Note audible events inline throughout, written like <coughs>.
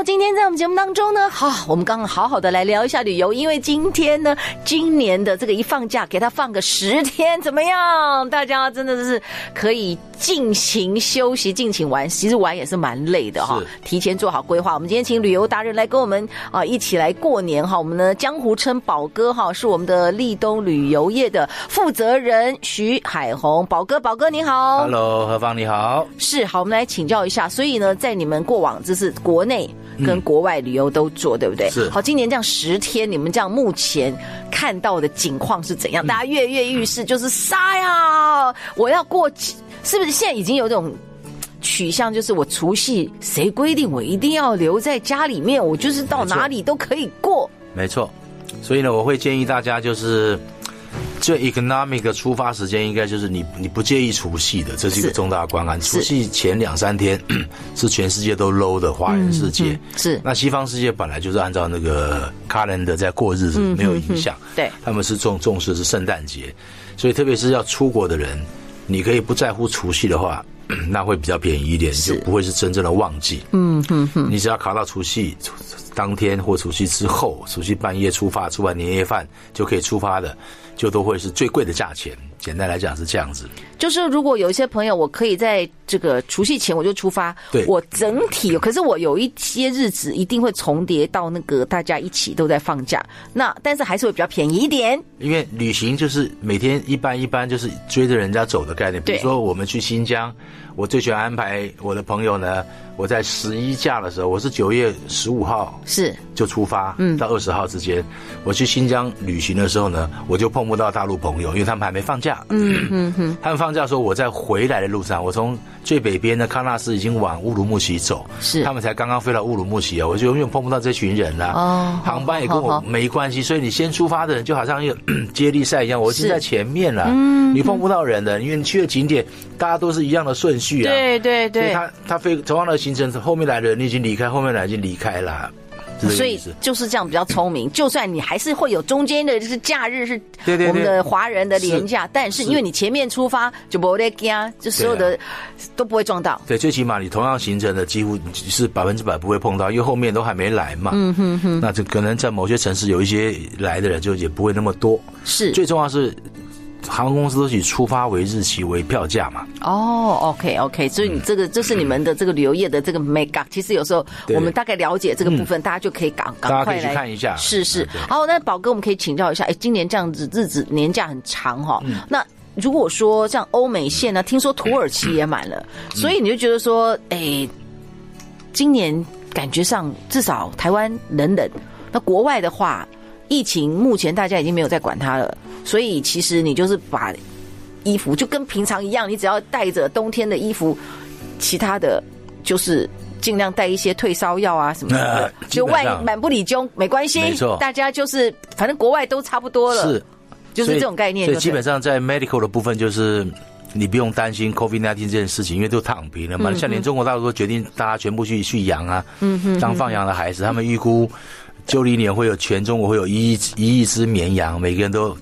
好，今天在我们节目当中呢，好，我们刚刚好好的来聊一下旅游，因为今天呢，今年的这个一放假，给他放个十天，怎么样？大家真的是可以尽情休息、尽情玩。其实玩也是蛮累的哈，提前做好规划。我们今天请旅游达人来跟我们啊一起来过年哈。我们呢江湖称宝哥哈，是我们的立东旅游业的负责人徐海红，宝哥，宝哥你好，Hello，何芳你好，是好，我们来请教一下。所以呢，在你们过往这是国内。跟国外旅游都做，对不对？是。好，今年这样十天，你们这样目前看到的景况是怎样？大家跃跃欲试，就是杀呀！我要过，是不是现在已经有这种取向？就是我除夕谁规定我一定要留在家里面？我就是到哪里都可以过。没错。所以呢，我会建议大家就是。最 economic 的出发时间应该就是你你不介意除夕的，这是一个重大关案。除夕前两三天 <clears throat> 是全世界都 low 的华人世界，嗯嗯、是。那西方世界本来就是按照那个 calendar 在过日子，没有影响。对，他们是重重视的是圣诞节，所以特别是要出国的人，你可以不在乎除夕的话，<clears throat> 那会比较便宜一点，就不会是真正的旺季。嗯哼哼，你只要卡到除夕当天或除夕之后，除夕半夜出发，吃完年夜饭就可以出发的。就都会是最贵的价钱。简单来讲是这样子。就是如果有一些朋友，我可以在这个除夕前我就出发，对，我整体，可是我有一些日子一定会重叠到那个大家一起都在放假，那但是还是会比较便宜一点。因为旅行就是每天一般一般就是追着人家走的概念。比如说我们去新疆，我最喜欢安排我的朋友呢，我在十一假的时候，我是九月十五号是。就出发，嗯，到二十号之间，我去新疆旅行的时候呢，我就碰不到大陆朋友，因为他们还没放假。嗯嗯嗯，他们放假的时候我在回来的路上，我从最北边的喀纳斯已经往乌鲁木齐走，是他们才刚刚飞到乌鲁木齐啊，我就永远碰不到这群人了。哦，航班也跟我没关系，所以你先出发的人就好像一个 <coughs> 接力赛一样，我已经在前面了。嗯，你碰不到人的，因为你去的景点大家都是一样的顺序啊。对对对，所以他他飞同样的行程，后面来的人你已经离开，后面来已经离开了。所以就是这样比较聪明，<laughs> 就算你还是会有中间的，就是假日是我们的华人的连假，但是因为你前面出发就不会惊，就所有的都不会撞到。对，最起码你同样行程的几乎是百分之百不会碰到，因为后面都还没来嘛。嗯哼哼。那就可能在某些城市有一些来的人就也不会那么多。是。最重要是。航空公司都是以出发为日期为票价嘛？哦、oh,，OK OK，所以你这个这是你们的这个旅游业的这个 make up。其实有时候我们大概了解这个部分，大家就可以赶赶快来看一下。是是。好，那宝哥，我们可以请教一下，哎，今年这样子日子年假很长哈、哦。那如果说像欧美线呢，听说土耳其也满了，所以你就觉得说，哎，今年感觉上至少台湾冷冷，那国外的话。疫情目前大家已经没有在管它了，所以其实你就是把衣服就跟平常一样，你只要带着冬天的衣服，其他的就是尽量带一些退烧药啊什么的，呃、就万一满不理中没关系，没错，大家就是反正国外都差不多了，是，就是这种概念。所以基本上在 medical 的部分，就是你不用担心 COVID-19 这件事情，因为都躺平了嘛。嗯、像连中国大陆都决定大家全部去去养啊，嗯哼，当放羊的孩子，他们预估。九零年会有全中国会有一亿一亿只绵羊，每个人都，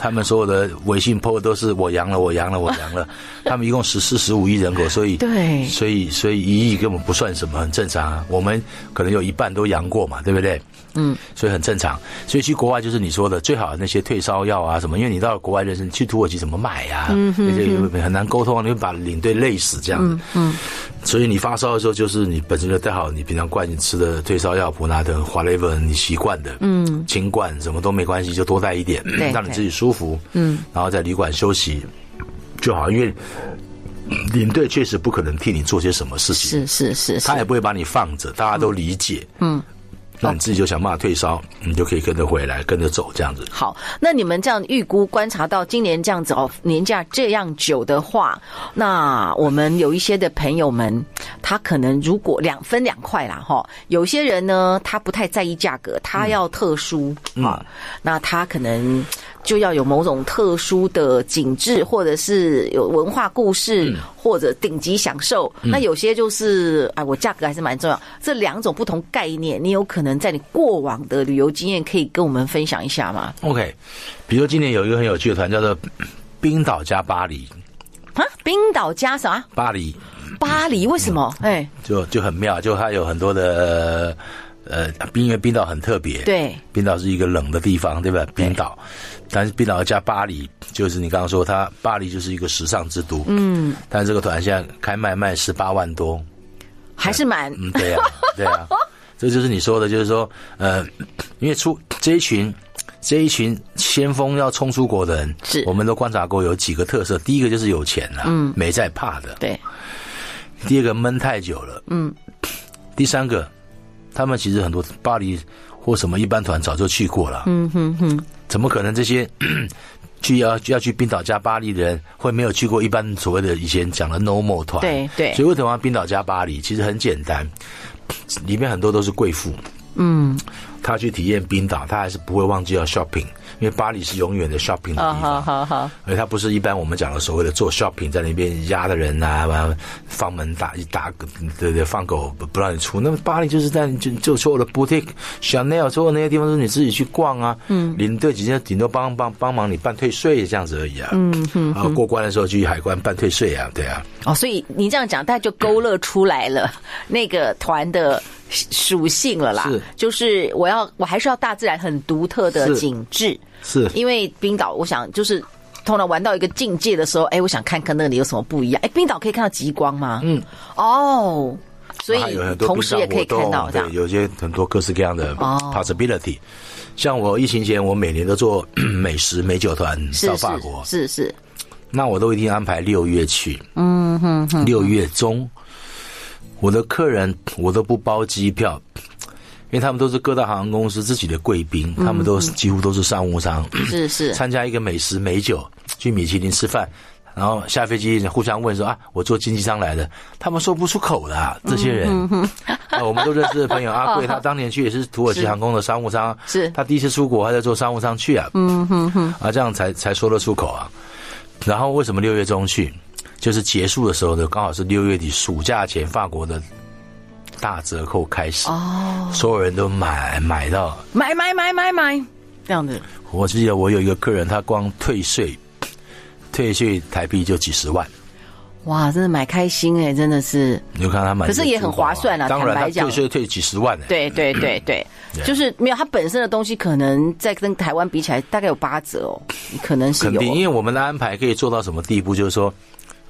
他们所有的微信 po 都是我阳了，我阳了，我阳了。<laughs> 他们一共十四十五亿人口，所以对，所以所以一亿根本不算什么，很正常啊。我们可能有一半都阳过嘛，对不对？嗯，所以很正常。所以去国外就是你说的最好的那些退烧药啊什么，因为你到了国外认识，你去土耳其怎么买呀？嗯哼，哼，很难沟通，你会把领队累死这样嗯。嗯，所以你发烧的时候，就是你本身就带好你平常惯你吃的退烧药，普拿疼、华雷文，你习惯的，嗯，清冠什么都没关系，就多带一点，让你自己舒服。嗯，然后在旅馆休息就好，因为领队确实不可能替你做些什么事情，是是是，是，他也不会把你放着，大家都理解。嗯。那你自己就想办法退烧，你就可以跟着回来，跟着走这样子。好，那你们这样预估观察到今年这样子哦，年假这样久的话，那我们有一些的朋友们，他可能如果两分两块啦哈，有些人呢，他不太在意价格，他要特殊啊，嗯、那他可能就要有某种特殊的景致，或者是有文化故事，嗯、或者顶级享受。嗯、那有些就是哎，我价格还是蛮重要。这两种不同概念，你有可能在你过往的旅游经验可以跟我们分享一下吗？OK，比如今年有一个很有趣的团叫做冰岛加巴黎啊，冰岛加啥？巴黎，巴黎为什么？哎、嗯，就就很妙，就它有很多的。呃，冰因为冰岛很特别，对，冰岛是一个冷的地方，对吧？冰岛，但是冰岛要加巴黎，就是你刚刚说它巴黎就是一个时尚之都，嗯，但这个团现在开卖卖十八万多，还是蛮，嗯，对呀、啊，对呀、啊，<laughs> 这就是你说的，就是说，呃，因为出这一群这一群先锋要冲出国的人，是，我们都观察过有几个特色，第一个就是有钱了，嗯，没在怕的，对，第二个闷太久了，嗯，第三个。他们其实很多巴黎或什么一般团早就去过了，嗯哼哼，怎么可能这些 <clears throat> 去要要去冰岛加巴黎的人会没有去过一般所谓的以前讲的 normal 团？对对，所以为什么冰岛加巴黎？其实很简单，<clears throat> 里面很多都是贵妇，嗯，他去体验冰岛，他还是不会忘记要 shopping。因为巴黎是永远的 shopping 的地方，好好好，而它不是一般我们讲的所谓的做 shopping，在那边压的人啊，完放门打一打，对对，放狗不不让你出。那么巴黎就是在就就所有的 boutique、Chanel 所有那些地方都是你自己去逛啊，嗯，领队直接顶多帮帮帮忙你办退税这样子而已啊，嗯嗯，然后过关的时候去海关办退税啊，对啊。哦，所以你这样讲，大家就勾勒出来了那个团的。属性了啦，是，就是我要，我还是要大自然很独特的景致，是，因为冰岛，我想就是通常玩到一个境界的时候，哎，我想看看那里有什么不一样，哎，冰岛可以看到极光吗？嗯，哦，所以同时也可以看到这样，有些很多各式各样的 possibility，像我疫情前，我每年都做 <clears throat> 美食美酒团到法国，是是，那我都一定安排六月去，嗯哼哼，六月中。我的客人我都不包机票，因为他们都是各大航空公司自己的贵宾，他们都几乎都是商务舱，是是，<clears throat> 参加一个美食美酒，去米其林吃饭，然后下飞机互相问说啊，我坐经济舱来的，他们说不出口的、啊、这些人，啊，我们都认识的朋友 <laughs> 阿贵，他当年去也是土耳其航空的商务舱，是他第一次出国还在坐商务舱去啊，嗯哼哼，啊这样才才说得出口啊，然后为什么六月中去？就是结束的时候呢，刚好是六月底暑假前，法国的大折扣开始，哦，所有人都买买到。买买买买买这样子。我记得我有一个客人，他光退税，退税台币就几十万，哇，真的买开心哎，真的是。你就看他买，可是也很划算啊。当然，他退税退几十万，对对对对，就是没有他本身的东西，可能在跟台湾比起来，大概有八折哦，可能是有。肯定，因为我们的安排可以做到什么地步，就是说。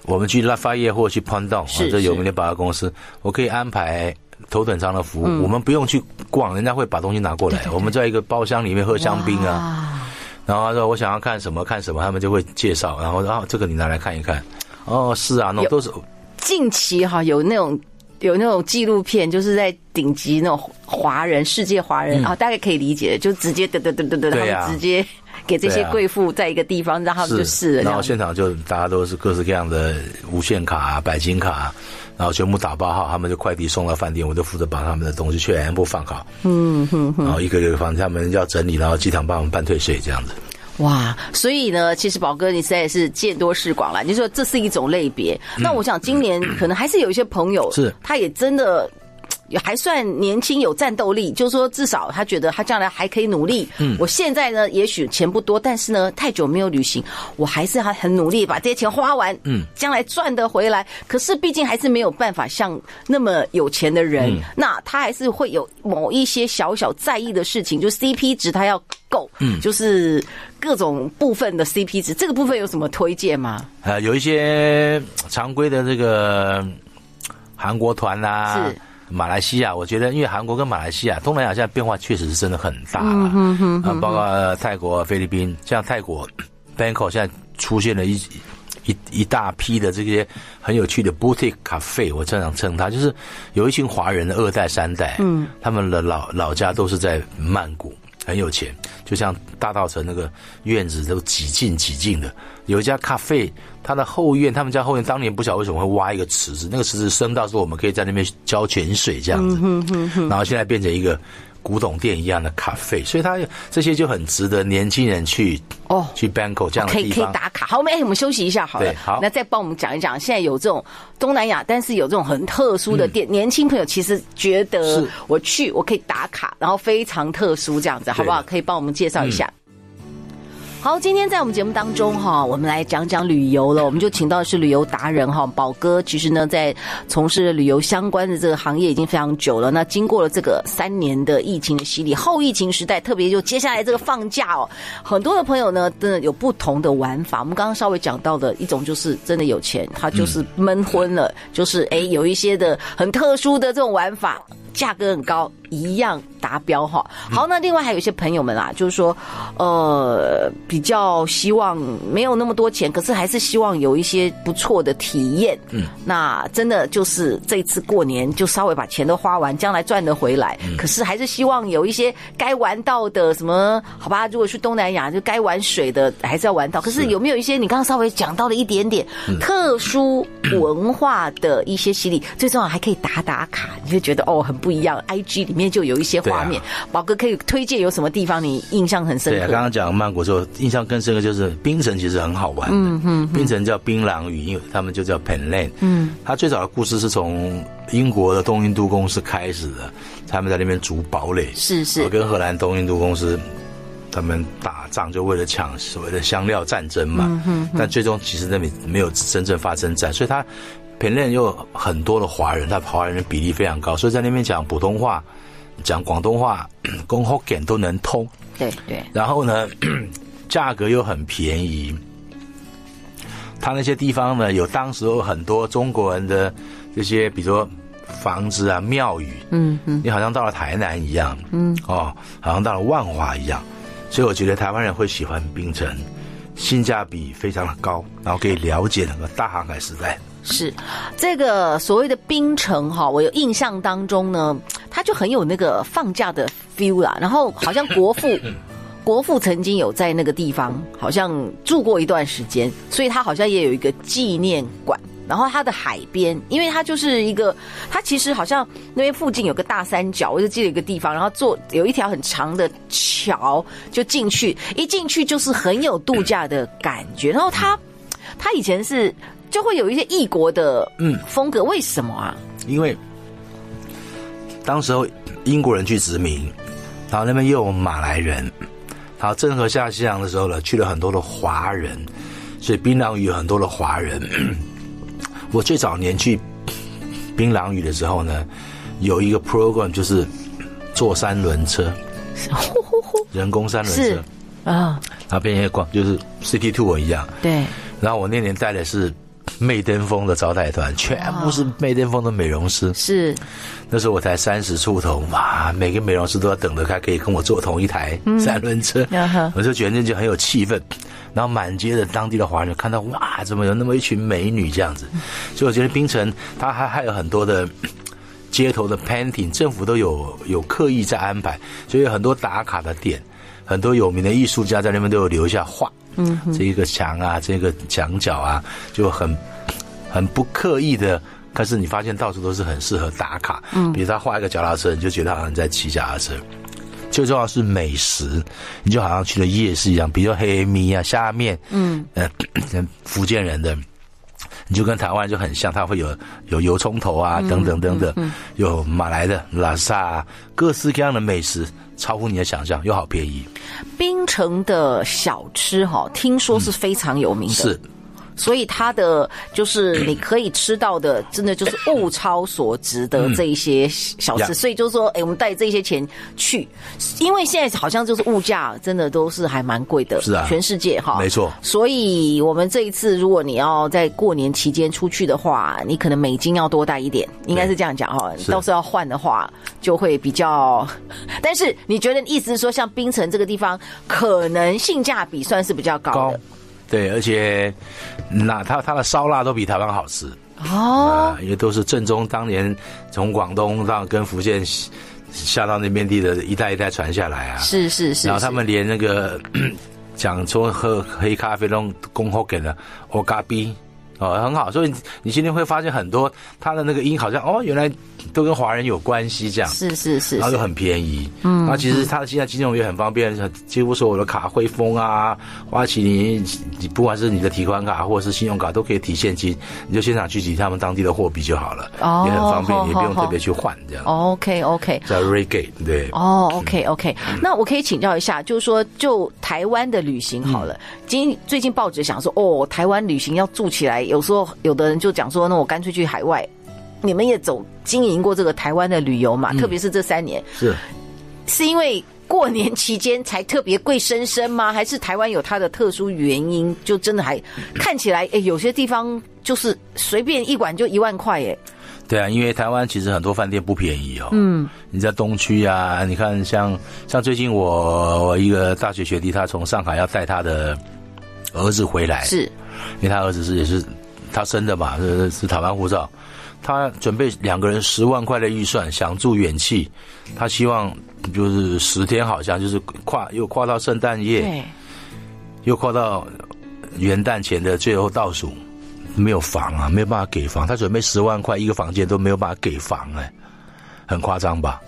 我们去拉发业或去 Pantone，这有名的百货公司，我可以安排头等舱的服务，嗯、我们不用去逛，人家会把东西拿过来。对对对，我们在一个包厢里面喝香槟啊，然后他说我想要看什么看什么，他们就会介绍，然后然后这个你拿来看一看。哦，是啊，那都是近期哈有那种有那种纪录片，就是在顶级那种华人世界华人啊、嗯哦，大概可以理解，就直接嘚嘚嘚嘚嘚，他们直接。给这些贵妇在一个地方，然后他们就试了。然后现场就大家都是各式各样的无限卡、啊、白金卡、啊，然后全部打包好，他们就快递送到饭店，我就负责把他们的东西全部放好。嗯哼哼。然后一个一个房间他们要整理，然后机场帮我们办退税这样子。哇，所以呢，其实宝哥你实在是见多识广了。你说这是一种类别，那我想今年可能还是有一些朋友是，他也真的。也还算年轻有战斗力，就是说至少他觉得他将来还可以努力。嗯，我现在呢，也许钱不多，但是呢，太久没有旅行，我还是还很努力把这些钱花完。嗯，将来赚得回来。可是毕竟还是没有办法像那么有钱的人，嗯、那他还是会有某一些小小在意的事情，就 CP 值他要够。嗯，就是各种部分的 CP 值，这个部分有什么推荐吗？呃，有一些常规的这个韩国团啊。是。马来西亚，我觉得因为韩国跟马来西亚、东南亚现在变化确实是真的很大了，嗯嗯嗯、啊，包括泰国、菲律宾，像泰国，Bangkok 现在出现了一一一一大批的这些很有趣的 boutique cafe，我经常称它，就是有一群华人的二代三代，嗯，他们的老老家都是在曼谷，很有钱，就像大道城那个院子都几近几近的。有一家咖啡，他的后院，他们家后院当年不晓得为什么会挖一个池子，那个池子深到说我们可以在那边浇泉水这样子，然后现在变成一个。古董店一样的咖啡，所以它这些就很值得年轻人去哦，去 Bangkok 这样的地方可以可以打卡。好，我们哎我们休息一下好了。好，那再帮我们讲一讲，现在有这种东南亚，但是有这种很特殊的店，嗯、年轻朋友其实觉得我去我可以打卡，然后非常特殊这样子，好不好？可以帮我们介绍一下。嗯好，今天在我们节目当中哈，我们来讲讲旅游了。我们就请到的是旅游达人哈，宝哥。其实呢，在从事旅游相关的这个行业已经非常久了。那经过了这个三年的疫情的洗礼，后疫情时代，特别就接下来这个放假哦，很多的朋友呢，真的有不同的玩法。我们刚刚稍微讲到的一种，就是真的有钱，他就是闷昏了，就是哎，有一些的很特殊的这种玩法。价格很高，一样达标哈。好，那另外还有一些朋友们啊，就是说，呃，比较希望没有那么多钱，可是还是希望有一些不错的体验。嗯，那真的就是这次过年就稍微把钱都花完，将来赚得回来。嗯，可是还是希望有一些该玩到的什么？好吧，如果去东南亚，就该玩水的还是要玩到。可是有没有一些你刚刚稍微讲到了一点点特殊文化的一些洗礼？最重要还可以打打卡，你就觉得哦很。不一样，IG 里面就有一些画面。宝、啊、哥可以推荐有什么地方你印象很深刻？对、啊，刚刚讲曼谷之后，印象更深刻就是槟城，其实很好玩。嗯嗯，槟城叫槟榔屿，因为他们就叫 Penland。嗯，它最早的故事是从英国的东印度公司开始的，他们在那边筑堡垒，是是，我跟荷兰东印度公司他们打仗，就为了抢所谓的香料战争嘛。嗯哼，但最终其实那里没有真正发生战，所以他。平壤又有很多的华人，他华人的比例非常高，所以在那边讲普通话、讲广东话、<clears throat> 讲福建都能通。对对。然后呢，<clears throat> 价格又很便宜。他那些地方呢，有当时有很多中国人的这些，比如说房子啊、庙宇。嗯嗯。你好像到了台南一样。嗯。哦，好像到了万华一样。所以我觉得台湾人会喜欢槟城，性价比非常的高，然后可以了解那个大航海时代。是这个所谓的冰城哈，我有印象当中呢，它就很有那个放假的 feel 啦。然后好像国父，<laughs> 国父曾经有在那个地方好像住过一段时间，所以他好像也有一个纪念馆。然后它的海边，因为它就是一个，它其实好像那边附近有个大三角，我就记得一个地方，然后坐有一条很长的桥就进去，一进去就是很有度假的感觉。然后它，它以前是。就会有一些异国的嗯风格，为什么啊？因为当时候英国人去殖民，然后那边又有马来人，然后郑和下西洋的时候呢，去了很多的华人，所以槟榔屿有很多的华人。<clears throat> 我最早年去槟榔屿的时候呢，有一个 program 就是坐三轮车，<laughs> 人工三轮车啊，然后变成逛就是 city tour 一样。对，然后我那年带的是。媚登峰的招待团全部是媚登峰的美容师，是那时候我才三十出头，嘛，每个美容师都要等着他可以跟我坐同一台三轮车，嗯、我就觉得那就很有气氛。然后满街的当地的华人看到，哇，怎么有那么一群美女这样子？所以我觉得槟城它还还有很多的 <clears throat> 街头的 painting，政府都有有刻意在安排，所以有很多打卡的点，很多有名的艺术家在那边都有留下画。嗯，这一个墙啊，这个墙角啊，就很很不刻意的，可是你发现到处都是很适合打卡。嗯，比如他画一个脚踏车，你就觉得好像在骑脚踏车。最重要是美食，你就好像去了夜市一样，比如说黑米啊、虾面，嗯，呃，<coughs> 福建人的，你就跟台湾就很像，它会有有油葱头啊，等等等等，有马来的拉萨啊，各式各样的美食。超乎你的想象，又好便宜。槟城的小吃哈，听说是非常有名的。嗯、是。所以它的就是你可以吃到的，真的就是物超所值的这一些小吃。所以就是说，哎，我们带这些钱去，因为现在好像就是物价真的都是还蛮贵的。是啊，全世界哈，没错。所以我们这一次，如果你要在过年期间出去的话，你可能美金要多带一点，应该是这样讲哈。到时候要换的话，就会比较。<laughs> 但是你觉得意思是说，像冰城这个地方，可能性价比算是比较高的。对，而且那它它的烧腊都比台湾好吃哦、呃，因为都是正宗，当年从广东到跟福建下到那边地的一代一代传下来啊。是是是，然后他们连那个 <coughs> 讲说喝黑咖啡都恭候给了我咖啡。哦，很好，所以你今天会发现很多他的那个音好像哦，原来都跟华人有关系这样，是是是，然后又很便宜，嗯，那其实他现在金融也很方便，几乎所有的卡汇丰啊、花旗，你你不管是你的提款卡或者是信用卡都可以提现金，你就现场去提他们当地的货币就好了，哦，也很方便，也不用特别去换这样。OK OK，在 Regate 对。哦，OK OK，那我可以请教一下，就是说就台湾的旅行好了，今最近报纸想说哦，台湾旅行要住起来。有时候有的人就讲说，那我干脆去海外。你们也走经营过这个台湾的旅游嘛？嗯、特别是这三年，是是因为过年期间才特别贵生生吗？还是台湾有它的特殊原因？就真的还看起来，哎，有些地方就是随便一晚就一万块，哎。对啊，因为台湾其实很多饭店不便宜哦。嗯，你在东区啊，你看像像最近我我一个大学学弟，他从上海要带他的儿子回来，是因为他儿子是也是。他生的嘛，是是台湾护照，他准备两个人十万块的预算，想住远企，他希望就是十天，好像就是跨又跨到圣诞夜，对，又跨到元旦前的最后倒数，没有房啊，没有办法给房，他准备十万块一个房间都没有办法给房，哎，很夸张吧？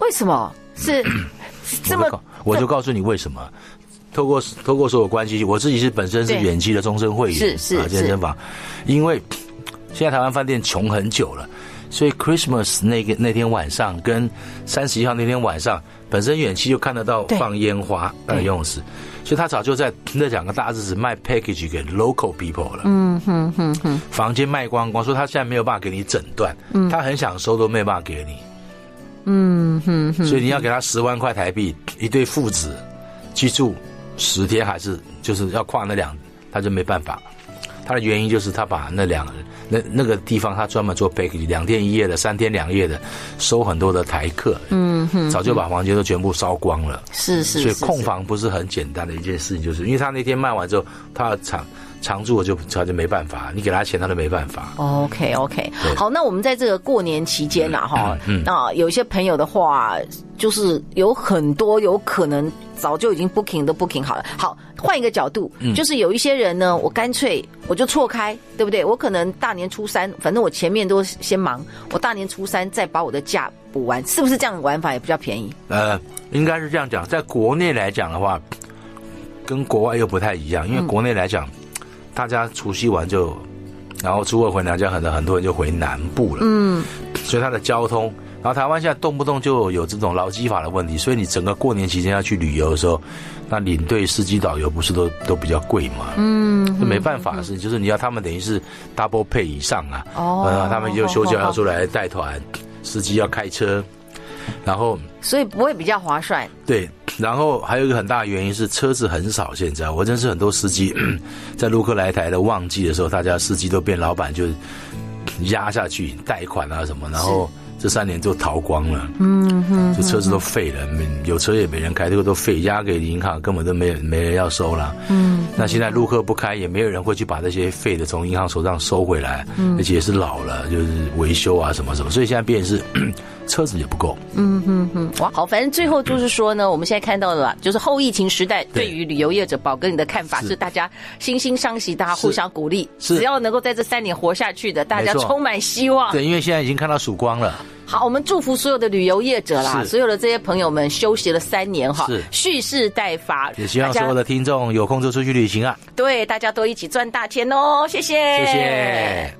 为什么是这么？我，我就告诉你为什么。透过透过所有关系，我自己是本身是远期的终身会员，是是啊健身房，因为现在台湾饭店穷很久了，所以 Christmas 那个那天晚上跟三十一号那天晚上，本身远期就看得到放烟花呃游泳池，所以他早就在那两个大日子卖 package 给 local people 了，嗯哼哼哼，房间卖光光，说他现在没有办法给你诊断，嗯，他很想收都没有办法给你，嗯哼哼，所以你要给他十万块台币，一对父子居住。十天还是就是要跨那两，他就没办法。他的原因就是他把那两那那个地方，他专门做 package，两天一夜的、三天两夜的，收很多的台客。嗯哼，早就把房间都全部烧光了。是是。所以空房不是很简单的一件事情，就是因为他那天卖完之后，他常常住我就他就没办法，你给他钱他都没办法。OK OK，好，那我们在这个过年期间呐，哈，嗯，那有一些朋友的话，就是有很多有可能。早就已经 booking 都 booking 好了。好，换一个角度，嗯，就是有一些人呢，我干脆我就错开，对不对？我可能大年初三，反正我前面都先忙，我大年初三再把我的假补完，是不是这样的玩法也比较便宜？呃，应该是这样讲，在国内来讲的话，跟国外又不太一样，因为国内来讲，嗯、大家除夕完就，然后初二回娘家，很多很多人就回南部了，嗯，所以它的交通。然后台湾现在动不动就有这种劳基法的问题，所以你整个过年期间要去旅游的时候，那领队、司机、导游不是都都比较贵吗？嗯，这没办法的事情，就是你要他们等于是 double pay 以上啊。哦，呃、他们就休假要出来带团，哦、司机要开车，然后所以不会比较划算。对，然后还有一个很大的原因是车子很少。现在我认识很多司机，<clears throat> 在陆客来台的旺季的时候，大家司机都变老板，就压下去贷款啊什么，然后。这三年就逃光了，嗯哼，这车子都废了，没有车也没人开，这个都废，押给银行根本都没没人要收了，嗯，那现在陆客不开，也没有人会去把这些废的从银行手上收回来，嗯，而且也是老了，就是维修啊什么什么，所以现在变成是车子也不够，嗯哼哼，哇，好，反正最后就是说呢，我们现在看到的就是后疫情时代对于旅游业者宝哥你的看法是。大家惺惺相惜，大家互相鼓励，是，只要能够在这三年活下去的，大家充满希望，对，因为现在已经看到曙光了。好，我们祝福所有的旅游业者啦，所有的这些朋友们休息了三年哈，蓄势待发。也希望所有的听众有空就出去旅行啊。对，大家都一起赚大钱哦，谢谢，谢谢。